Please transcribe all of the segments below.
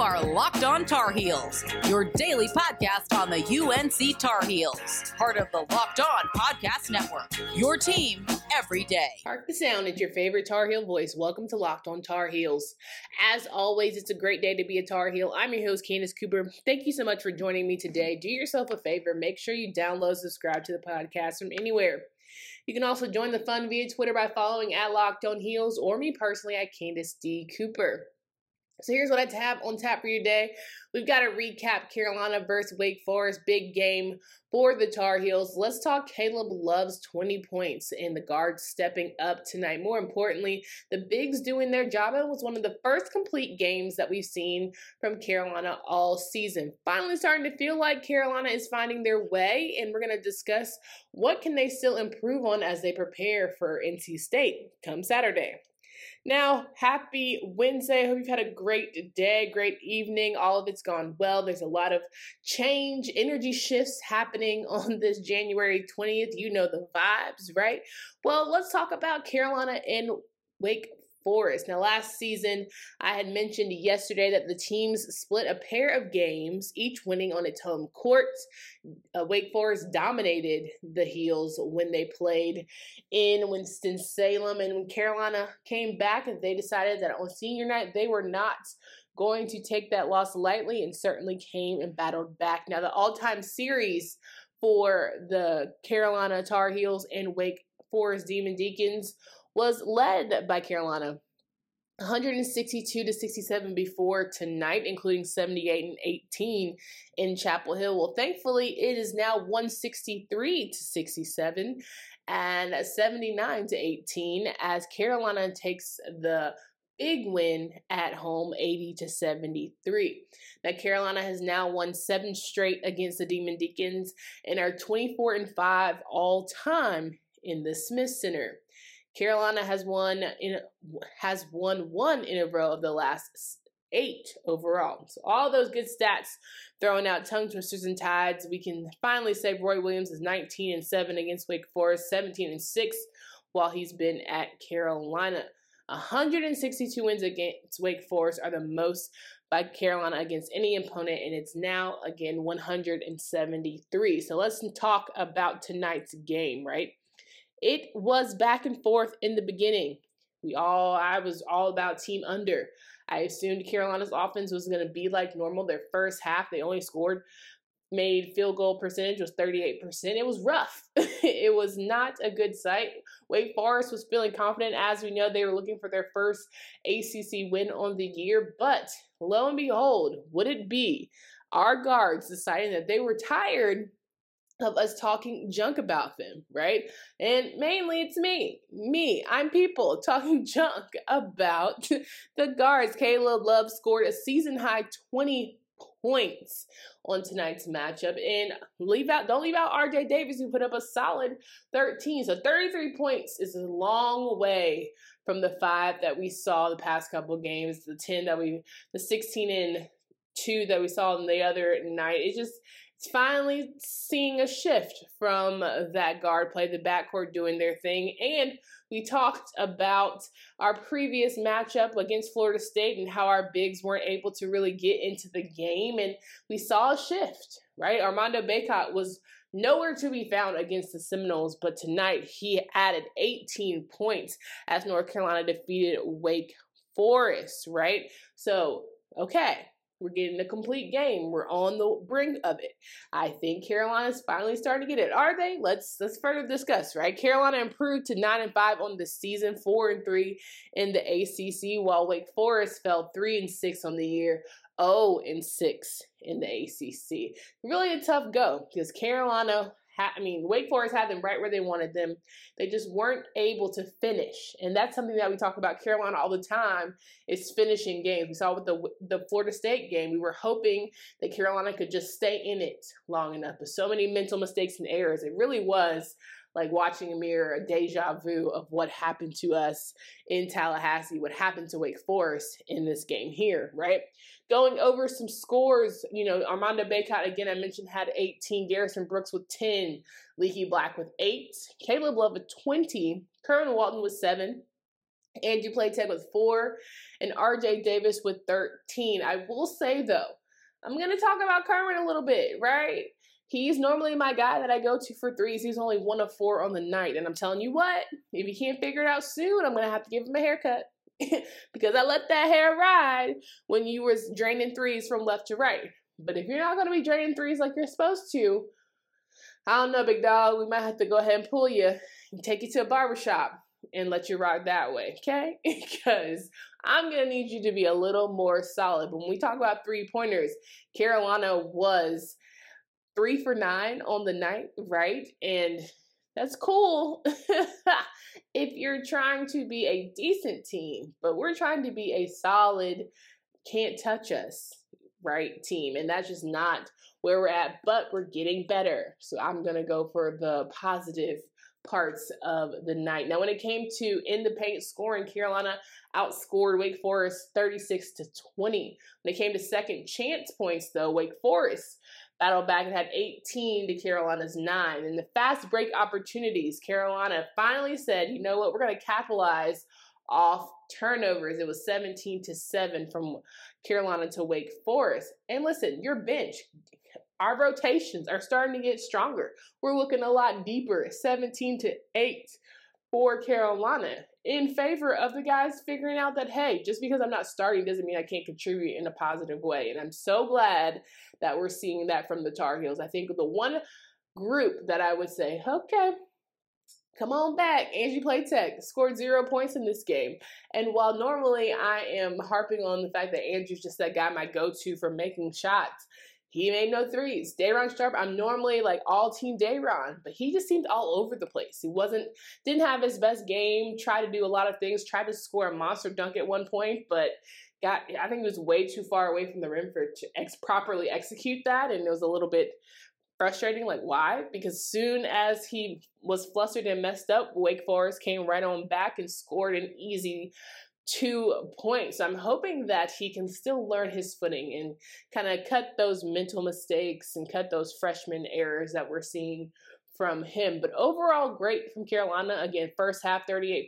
are Locked On Tar Heels, your daily podcast on the UNC Tar Heels, part of the Locked On Podcast Network. Your team every day. Hark the sound, it's your favorite Tar Heel voice. Welcome to Locked On Tar Heels. As always, it's a great day to be a Tar Heel. I'm your host, Candace Cooper. Thank you so much for joining me today. Do yourself a favor, make sure you download, subscribe to the podcast from anywhere. You can also join the fun via Twitter by following at Locked On Heels or me personally at Candace D. Cooper. So here's what I have on tap for you today. We've got to recap Carolina versus Wake Forest, big game for the Tar Heels. Let's talk Caleb Love's 20 points and the guards stepping up tonight. More importantly, the bigs doing their job. It was one of the first complete games that we've seen from Carolina all season. Finally starting to feel like Carolina is finding their way, and we're going to discuss what can they still improve on as they prepare for NC State come Saturday. Now, happy Wednesday. I hope you've had a great day, great evening. All of it's gone well. There's a lot of change, energy shifts happening on this January 20th. You know the vibes, right? Well, let's talk about Carolina and Wake Forest. Now, last season, I had mentioned yesterday that the teams split a pair of games, each winning on its home court. Uh, Wake Forest dominated the Heels when they played in Winston-Salem. And when Carolina came back, they decided that on senior night, they were not going to take that loss lightly and certainly came and battled back. Now, the all time series for the Carolina Tar Heels and Wake Forest Demon Deacons was led by Carolina. 162 to 67 before tonight, including 78 and 18 in Chapel Hill. Well, thankfully, it is now 163 to 67 and 79 to 18 as Carolina takes the big win at home 80 to 73. Now Carolina has now won 7 straight against the Demon Deacons and are 24 and 5 all time in the Smith Center. Carolina has won in has won one in a row of the last eight overall. So all those good stats throwing out tongue twisters and tides. We can finally say Roy Williams is 19 and 7 against Wake Forest, 17 and 6 while he's been at Carolina. 162 wins against Wake Forest are the most by Carolina against any opponent, and it's now again 173. So let's talk about tonight's game, right? It was back and forth in the beginning. We all, I was all about team under. I assumed Carolina's offense was going to be like normal. Their first half, they only scored, made field goal percentage was 38%. It was rough. it was not a good sight. Wake Forest was feeling confident. As we know, they were looking for their first ACC win on the year. But lo and behold, would it be our guards deciding that they were tired of us talking junk about them, right? And mainly it's me. Me. I'm people talking junk about the guards. Caleb Love scored a season high 20 points on tonight's matchup. And leave out don't leave out RJ Davis who put up a solid 13. So 33 points is a long way from the five that we saw the past couple games, the 10 that we the 16 and two that we saw in the other night. It just finally seeing a shift from that guard play, the backcourt doing their thing. And we talked about our previous matchup against Florida State and how our bigs weren't able to really get into the game. And we saw a shift, right? Armando Bacot was nowhere to be found against the Seminoles, but tonight he added 18 points as North Carolina defeated Wake Forest, right? So, okay, we're getting a complete game. We're on the brink of it. I think Carolina's finally starting to get it. Are they? Let's let's further discuss, right? Carolina improved to 9 and 5 on the season, 4 and 3 in the ACC, while Wake Forest fell 3 and 6 on the year, 0 and 6 in the ACC. Really a tough go because Carolina I mean, Wake Forest had them right where they wanted them. They just weren't able to finish, and that's something that we talk about Carolina all the time. Is finishing games. We saw with the the Florida State game. We were hoping that Carolina could just stay in it long enough, but so many mental mistakes and errors. It really was like watching a mirror, a deja vu of what happened to us in Tallahassee, what happened to Wake Forest in this game here, right? Going over some scores, you know, Armando Bacot, again, I mentioned, had 18, Garrison Brooks with 10, Leaky Black with 8, Caleb Love with 20, Kerwin Walton with 7, Andrew Platek with four, and RJ Davis with 13. I will say though, I'm gonna talk about Kerwin a little bit, right? He's normally my guy that I go to for threes. He's only one of four on the night. And I'm telling you what, if he can't figure it out soon, I'm gonna have to give him a haircut. because I let that hair ride when you was draining threes from left to right. But if you're not gonna be draining threes like you're supposed to, I don't know, big dog. We might have to go ahead and pull you and take you to a barbershop and let you rock that way, okay? because I'm gonna need you to be a little more solid. When we talk about three pointers, Carolina was three for nine on the night, right? And that's cool if you're trying to be a decent team, but we're trying to be a solid, can't touch us, right? Team. And that's just not where we're at, but we're getting better. So I'm going to go for the positive parts of the night. Now, when it came to in the paint scoring, Carolina outscored Wake Forest 36 to 20. When it came to second chance points, though, Wake Forest battled back and had 18 to Carolina's 9. And the fast break opportunities, Carolina finally said, you know what, we're going to capitalize off turnovers. It was 17 to 7 from Carolina to Wake Forest. And listen, your bench our rotations are starting to get stronger. We're looking a lot deeper, 17 to 8 for Carolina in favor of the guys figuring out that, hey, just because I'm not starting doesn't mean I can't contribute in a positive way. And I'm so glad that we're seeing that from the Tar Heels. I think the one group that I would say, okay, come on back. Angie Platek scored zero points in this game. And while normally I am harping on the fact that Andrew's just that guy my go to for making shots, he made no threes. Day'Ron Sharpe, I'm normally like all team Day'Ron, but he just seemed all over the place. He wasn't, didn't have his best game, tried to do a lot of things, tried to score a monster dunk at one point, but got, I think he was way too far away from the rim for to ex- properly execute that. And it was a little bit frustrating. Like, why? Because soon as he was flustered and messed up, Wake Forest came right on back and scored an easy two points. I'm hoping that he can still learn his footing and kind of cut those mental mistakes and cut those freshman errors that we're seeing from him. But overall, great from Carolina. Again, first half 38%,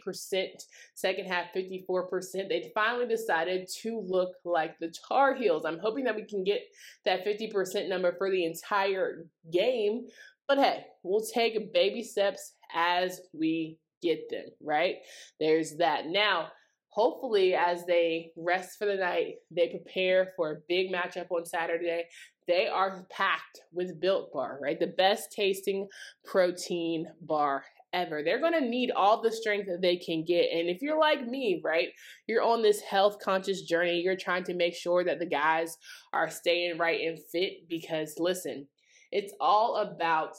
second half 54%. They finally decided to look like the Tar Heels. I'm hoping that we can get that 50% number for the entire game. But hey, we'll take baby steps as we get them, right? There's that. Now, hopefully as they rest for the night, they prepare for a big matchup on Saturday. They are packed with Built Bar, right? The best tasting protein bar ever. They're going to need all the strength that they can get. And if you're like me, right, you're on this health conscious journey, you're trying to make sure that the guys are staying right and fit because listen, it's all about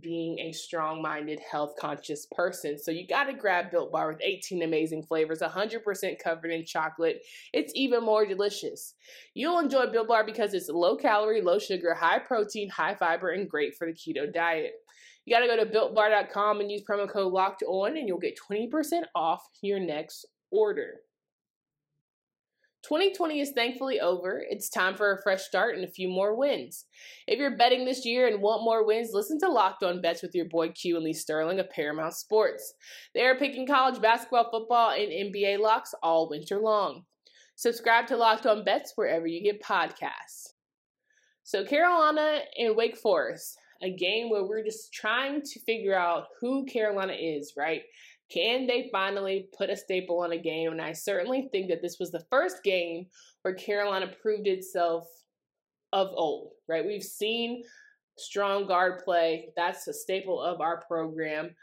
being a strong minded, health conscious person. So you got to grab Built Bar with 18 amazing flavors, 100% covered in chocolate. It's even more delicious. You'll enjoy Built Bar because it's low calorie, low sugar, high protein, high fiber, and great for the keto diet. You got to go to builtbar.com and use promo code locked on, and you'll get 20% off your next order. 2020 is thankfully over. It's time for a fresh start and a few more wins. If you're betting this year and want more wins, listen to Locked On Bets with your boy Q and Lee Sterling of Paramount Sports. They are picking college basketball, football, and NBA locks all winter long. Subscribe to Locked On Bets wherever you get podcasts. So, Carolina and Wake Forest, a game where we're just trying to figure out who Carolina is, right? Can they finally put a staple on a game? And I certainly think that this was the first game where Carolina proved itself of old, right? We've seen strong guard play. That's a staple of our program.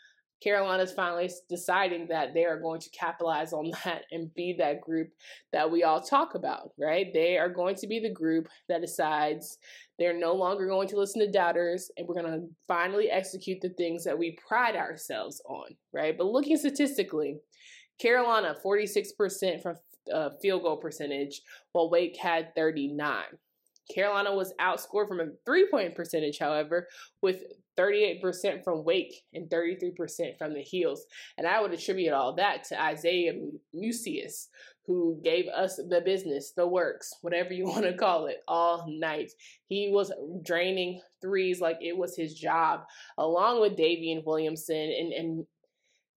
Carolina's finally deciding that they are going to capitalize on that and be that group that we all talk about, right? They are going to be the group that decides they're no longer going to listen to doubters and we're going to finally execute the things that we pride ourselves on, right? But looking statistically, Carolina 46% from uh, field goal percentage, while Wake had 39. Carolina was outscored from a three point percentage, however, with 38% from Wake and 33% from the Heels. And I would attribute all that to Isaiah Mucius, who gave us the business, the works, whatever you want to call it, all night. He was draining threes like it was his job, along with Daivien Williamson and, and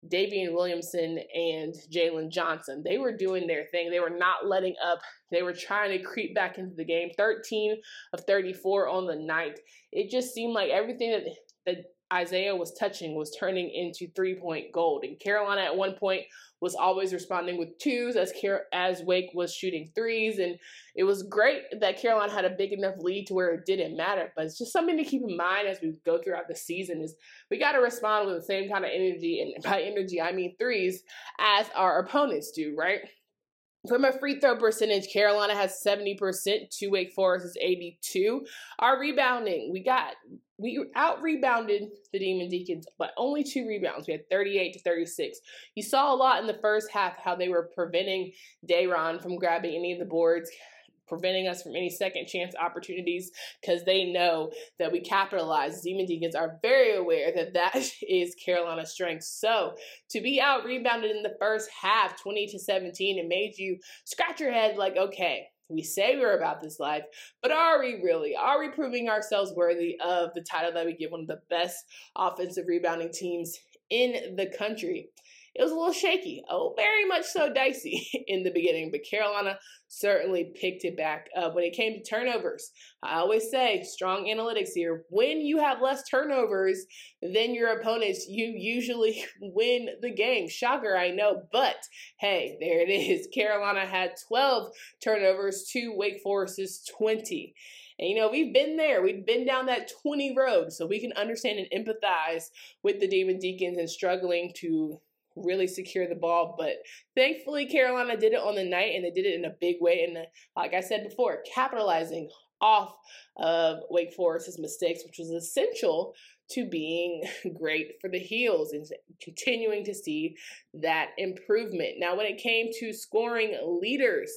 Daivien Williamson and Jalen Johnson. They were doing their thing. They were not letting up. They were trying to creep back into the game. 13 of 34 on the night. It just seemed like everything that, that Isaiah was touching was turning into three point gold. And Carolina at one point was always responding with twos as Car- as Wake was shooting threes. And it was great that Carolina had a big enough lead to where it didn't matter. But it's just something to keep in mind as we go throughout the season is we got to respond with the same kind of energy. And by energy, I mean threes as our opponents do, right? From a free throw percentage, Carolina has 70%, to Wake Forest is 82. Our rebounding, we got we out rebounded the Demon Deacons, but only two rebounds. We had 38 to 36. You saw a lot in the first half how they were preventing Day'Ron from grabbing any of the boards, preventing us from any second chance opportunities because they know that we capitalize. Demon Deacons are very aware that that is Carolina's strength. So to be out rebounded in the first half, 20 to 17, it made you scratch your head like, okay, we say we're about this life, but are we really? Are we proving ourselves worthy of the title that we give one of the best offensive rebounding teams in the country? It was a little shaky. Oh, very much so dicey in the beginning, but Carolina certainly picked it back up. When it came to turnovers, I always say strong analytics here. When you have less turnovers than your opponents, you usually win the game. Shocker, I know, but hey, there it is. Carolina had 12 turnovers to Wake Forest's 20. And you know, we've been there. We've been down that 20 road. So we can understand and empathize with the Demon Deacons and struggling to really secure the ball. But thankfully, Carolina did it on the night and they did it in a big way. And like I said before, capitalizing off of Wake Forest's mistakes, which was essential to being great for the heels and continuing to see that improvement. Now, when it came to scoring leaders,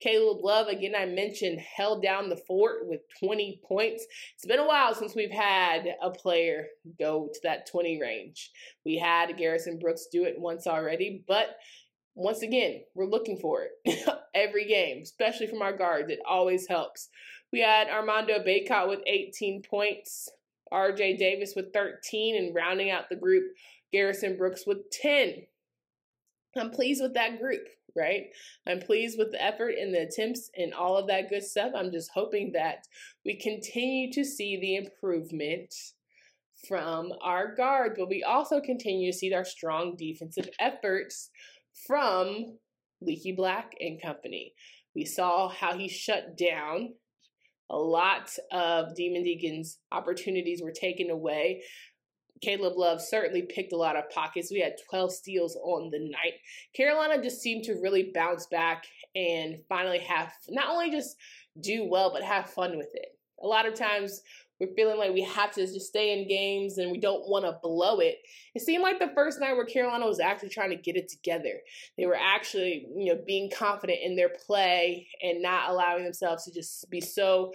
Caleb Love, again, I mentioned, held down the fort with 20 points. It's been a while since we've had a player go to that 20 range. We had Garrison Brooks do it once already, but once again, we're looking for it every game, especially from our guards. It always helps. We had Armando Bacot with 18 points. RJ Davis with 13 and rounding out the group, Garrison Brooks with 10. I'm pleased with that group, right? I'm pleased with the effort and the attempts and all of that good stuff. I'm just hoping that we continue to see the improvement from our guard, but we also continue to see our strong defensive efforts from Leaky Black and company. We saw how he shut down a lot of Demon Deacon's opportunities were taken away. Caleb Love certainly picked a lot of pockets. We had 12 steals on the night. Carolina just seemed to really bounce back and finally have not only just do well, but have fun with it. A lot of times we're feeling like we have to just stay in games and we don't want to blow it. It seemed like the first night where Carolina was actually trying to get it together. They were actually, you know, being confident in their play and not allowing themselves to just be so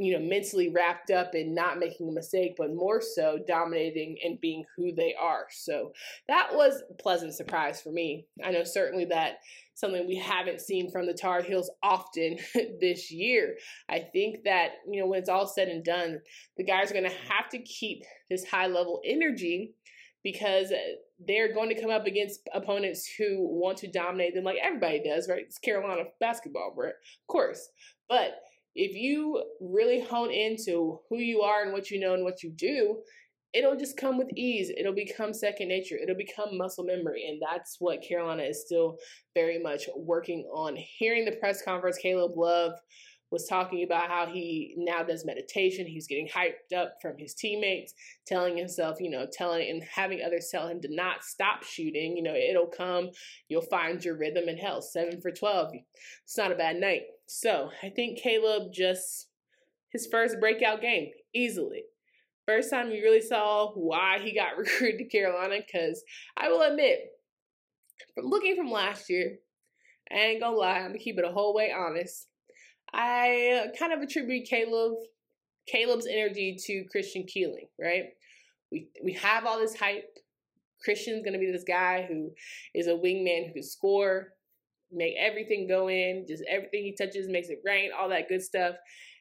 you know, mentally wrapped up in not making a mistake, but more so dominating and being who they are. So that was a pleasant surprise for me. I know certainly that something we haven't seen from the Tar Heels often this year. I think that, you know, when it's all said and done, the guys are going to have to keep this high level energy because uh, they're going to come up against opponents who want to dominate them like everybody does, right? It's Carolina basketball, right? Of course. But if you really hone into who you are and what you know and what you do, it'll just come with ease. It'll become second nature. It'll become muscle memory. And that's what Carolina is still very much working on. Hearing the press conference, Caleb Love was talking about how he now does meditation. He's getting hyped up from his teammates, telling himself, you know, telling and having others tell him to not stop shooting. You know, it'll come. You'll find your rhythm in hell. Seven for 12. It's not a bad night. So I think Caleb just, his first breakout game, easily. First time you really saw why he got recruited to Carolina, because I will admit, from looking from last year, I ain't gonna lie, I'm gonna keep it a whole way honest. I kind of attribute Caleb Caleb's energy to Christian Keeling, right? We we have all this hype. Christian's gonna be this guy who is a wingman who can score, make everything go in, just everything he touches makes it rain, all that good stuff.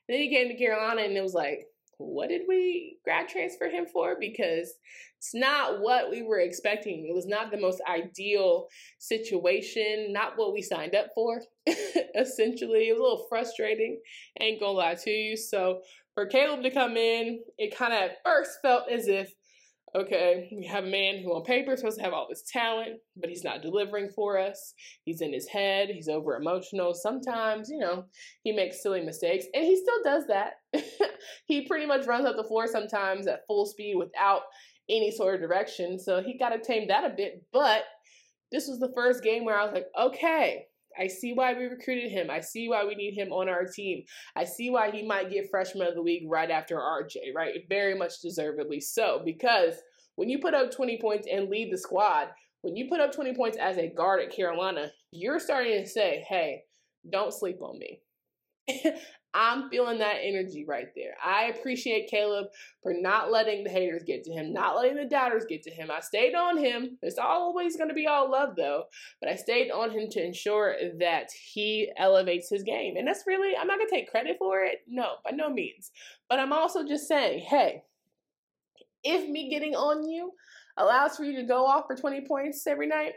And then he came to Carolina and it was like, what did we grad transfer him for? Because it's not what we were expecting. It was not the most ideal situation, not what we signed up for, essentially. It was a little frustrating, ain't gonna lie to you. So for Caleb to come in, it kind of at first felt as if Okay, we have a man who on paper is supposed to have all this talent, but he's not delivering for us. He's in his head, he's over emotional. Sometimes, you know, he makes silly mistakes, and he still does that. he pretty much runs up the floor sometimes at full speed without any sort of direction. So he got to tame that a bit. But this was the first game where I was like, okay, I see why we recruited him. I see why we need him on our team. I see why he might get freshman of the week right after RJ, right? Very much deservedly so. Because when you put up 20 points and lead the squad, when you put up 20 points as a guard at Carolina, you're starting to say, hey, don't sleep on me. I'm feeling that energy right there. I appreciate Caleb for not letting the haters get to him, not letting the doubters get to him. I stayed on him. It's always going to be all love, though, but I stayed on him to ensure that he elevates his game. And that's really, I'm not going to take credit for it. No, by no means. But I'm also just saying, hey, if me getting on you allows for you to go off for 20 points every night,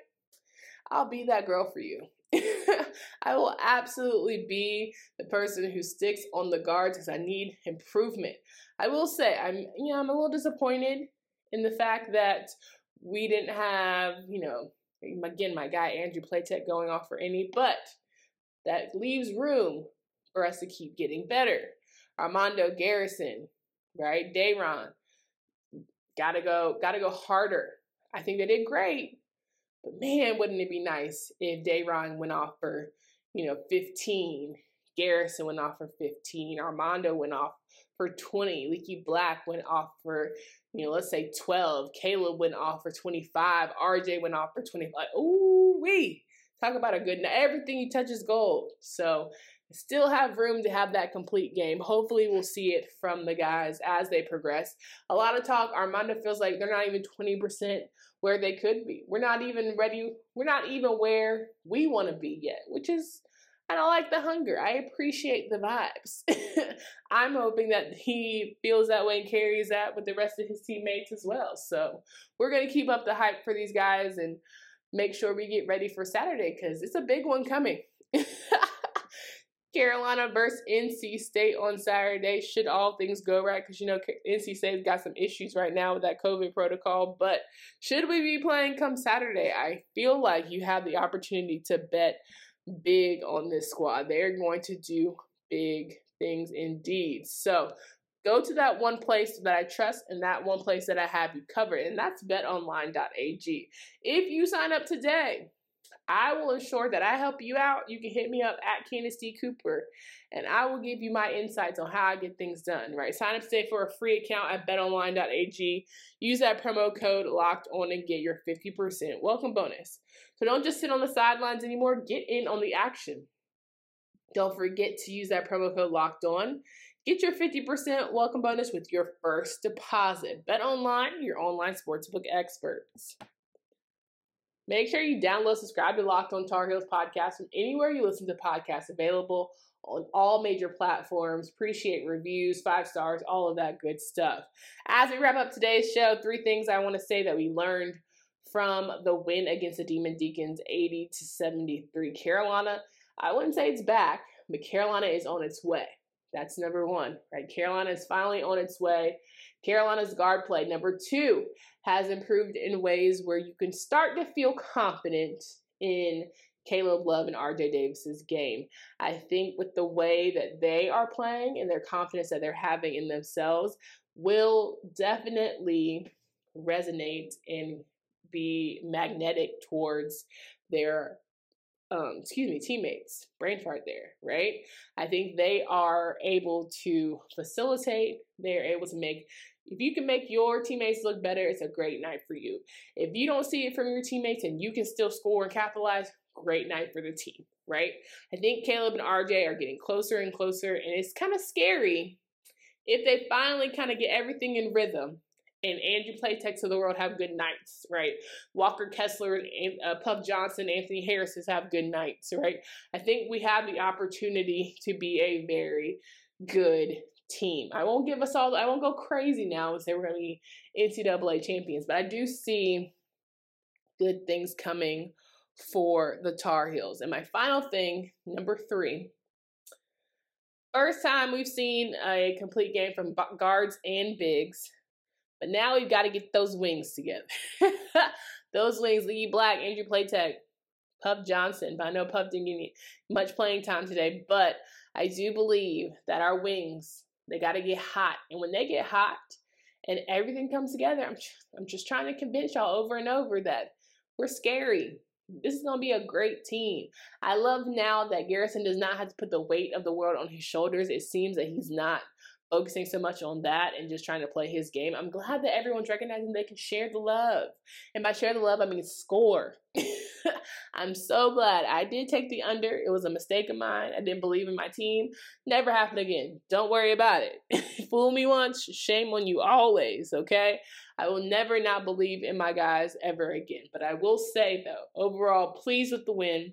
I'll be that girl for you. I will absolutely be the person who sticks on the guards because I need improvement. I will say I'm you know I'm a little disappointed in the fact that we didn't have, you know, again my guy Andrew Platek going off for any, but that leaves room for us to keep getting better. Armando Garrison, right? Day'Ron, gotta go, gotta go harder. I think they did great, but man, wouldn't it be nice if Day'Ron went off for, you know, 15, Garrison went off for 15, Armando went off for 20, Leaky Black went off for, you know, let's say 12, Caleb went off for 25, RJ went off for 25. Ooh, wee. Talk about a good night. Everything you touch is gold. So still have room to have that complete game. Hopefully, we'll see it from the guys as they progress. A lot of talk. Armando feels like they're not even 20% where they could be. We're not even ready. We're not even where we want to be yet, which is, I don't like the hunger. I appreciate the vibes. I'm hoping that he feels that way and carries that with the rest of his teammates as well. So we're going to keep up the hype for these guys and make sure we get ready for Saturday because it's a big one coming. Carolina versus NC State on Saturday. Should all things go right, because you know NC State's got some issues right now with that COVID protocol. But should we be playing come Saturday? I feel like you have the opportunity to bet big on this squad. They're going to do big things indeed. So go to that one place that I trust and that one place that I have you covered, and that's betonline.ag. If you sign up today, I will ensure that I help you out. You can hit me up at Candace D. Cooper, and I will give you my insights on how I get things done. Right? Sign up today for a free account at betonline.ag. Use that promo code locked on and get your 50% welcome bonus. So don't just sit on the sidelines anymore. Get in on the action. Don't forget to use that promo code locked on. Get your 50% welcome bonus with your first deposit. Bet online, your online sportsbook experts. Make sure you download, subscribe to Locked on Tar Heels podcast from anywhere you listen to podcasts available on all major platforms. Appreciate reviews, five stars, all of that good stuff. As we wrap up today's show, three things I want to say that we learned from the win against the Demon Deacons 80 to 73. Carolina, I wouldn't say it's back, but Carolina is on its way. That's number one, right? Carolina is finally on its way. Carolina's guard play, number two, has improved in ways where you can start to feel confident in Caleb Love and RJ Davis's game. I think with the way that they are playing and their confidence that they're having in themselves will definitely resonate and be magnetic towards their um, excuse me, teammates, brain fart there, right? I think they are able to facilitate, they're able to make if you can make your teammates look better, it's a great night for you. If you don't see it from your teammates and you can still score and capitalize, great night for the team, right? I think Caleb and RJ are getting closer and closer, and it's kind of scary if they finally kind of get everything in rhythm and Andrew Plateks of the world have good nights, right? Walker Kessler, and, uh, Puff Johnson, Anthony Harris have good nights, right? I think we have the opportunity to be a very good team. I won't give us all, I won't go crazy now and say we're going to be NCAA champions, but I do see good things coming for the Tar Heels. And my final thing, number three, first time we've seen a complete game from guards and bigs, but now we've got to get those wings together. those wings, Lee Black, Andrew Platek, Puff Johnson. But I know Puff didn't get much playing time today, but I do believe that our wings, they got to get hot. And when they get hot and everything comes together, I'm, I'm just trying to convince y'all over and over that we're scary. This is going to be a great team. I love now that Garrison does not have to put the weight of the world on his shoulders. It seems that he's not focusing so much on that and just trying to play his game. I'm glad that everyone's recognizing they can share the love. And by share the love, I mean score. I'm so glad I did take the under. It was a mistake of mine. I didn't believe in my team. Never happen again. Don't worry about it. Fool me once, shame on you always, okay? I will never not believe in my guys ever again. But I will say, though, overall, pleased with the win.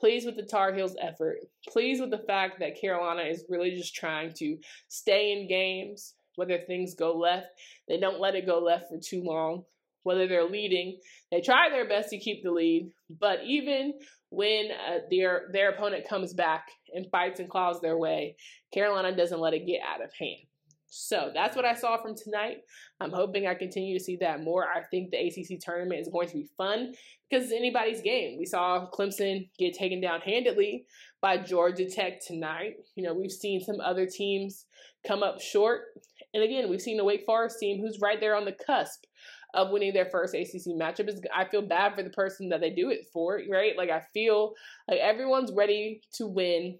Pleased with the Tar Heels effort. Pleased with the fact that Carolina is really just trying to stay in games, whether things go left. They don't let it go left for too long. Whether they're leading, they try their best to keep the lead. But even when uh, their their opponent comes back and fights and claws their way, Carolina doesn't let it get out of hand. So that's what I saw from tonight. I'm hoping I continue to see that more. I think the ACC tournament is going to be fun because it's anybody's game. We saw Clemson get taken down handedly by Georgia Tech tonight. You know, we've seen some other teams come up short. And again, we've seen the Wake Forest team who's right there on the cusp of winning their first ACC matchup. Is I feel bad for the person that they do it for, right? Like I feel like everyone's ready to win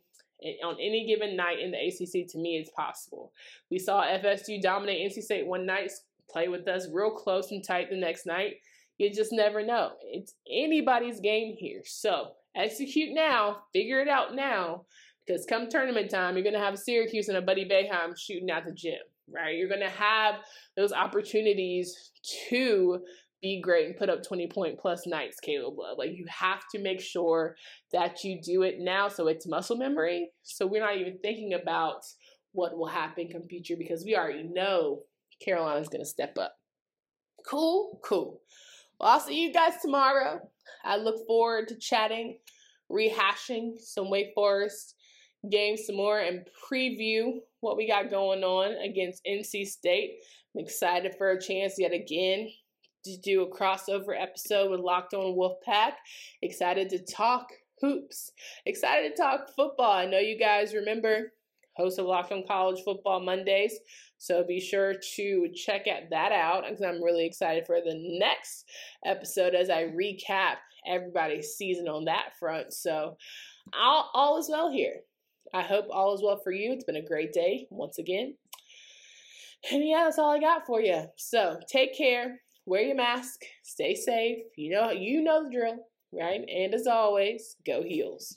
on any given night in the ACC, to me, it's possible. We saw FSU dominate NC State one night, play with us real close and tight the next night. You just never know. It's anybody's game here. So execute now, figure it out now, because come tournament time, you're going to have Syracuse and a Buddy Boeheim shooting at the gym, right? You're going to have those opportunities to be great and put up 20 point plus nights, Caleb Love. Like you have to make sure that you do it now so it's muscle memory. So we're not even thinking about what will happen come future because we already know Carolina's gonna step up. Cool, cool. Well, I'll see you guys tomorrow. I look forward to chatting, rehashing some Wake Forest games some more and preview what we got going on against NC State. I'm excited for a chance yet again to do a crossover episode with Locked On Wolfpack. Excited to talk hoops. Excited to talk football. I know you guys remember host of Locked On College Football Mondays. So be sure to check that out because I'm really excited for the next episode as I recap everybody's season on that front. So all, all is well here. I hope all is well for you. It's been a great day once again. And yeah, that's all I got for you. So take care wear your mask, stay safe. You know, you know the drill, right? And as always, go heels.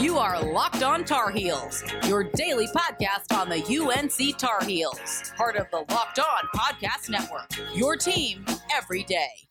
You are Locked On Tar Heels, your daily podcast on the UNC Tar Heels, part of the Locked On Podcast Network. Your team every day.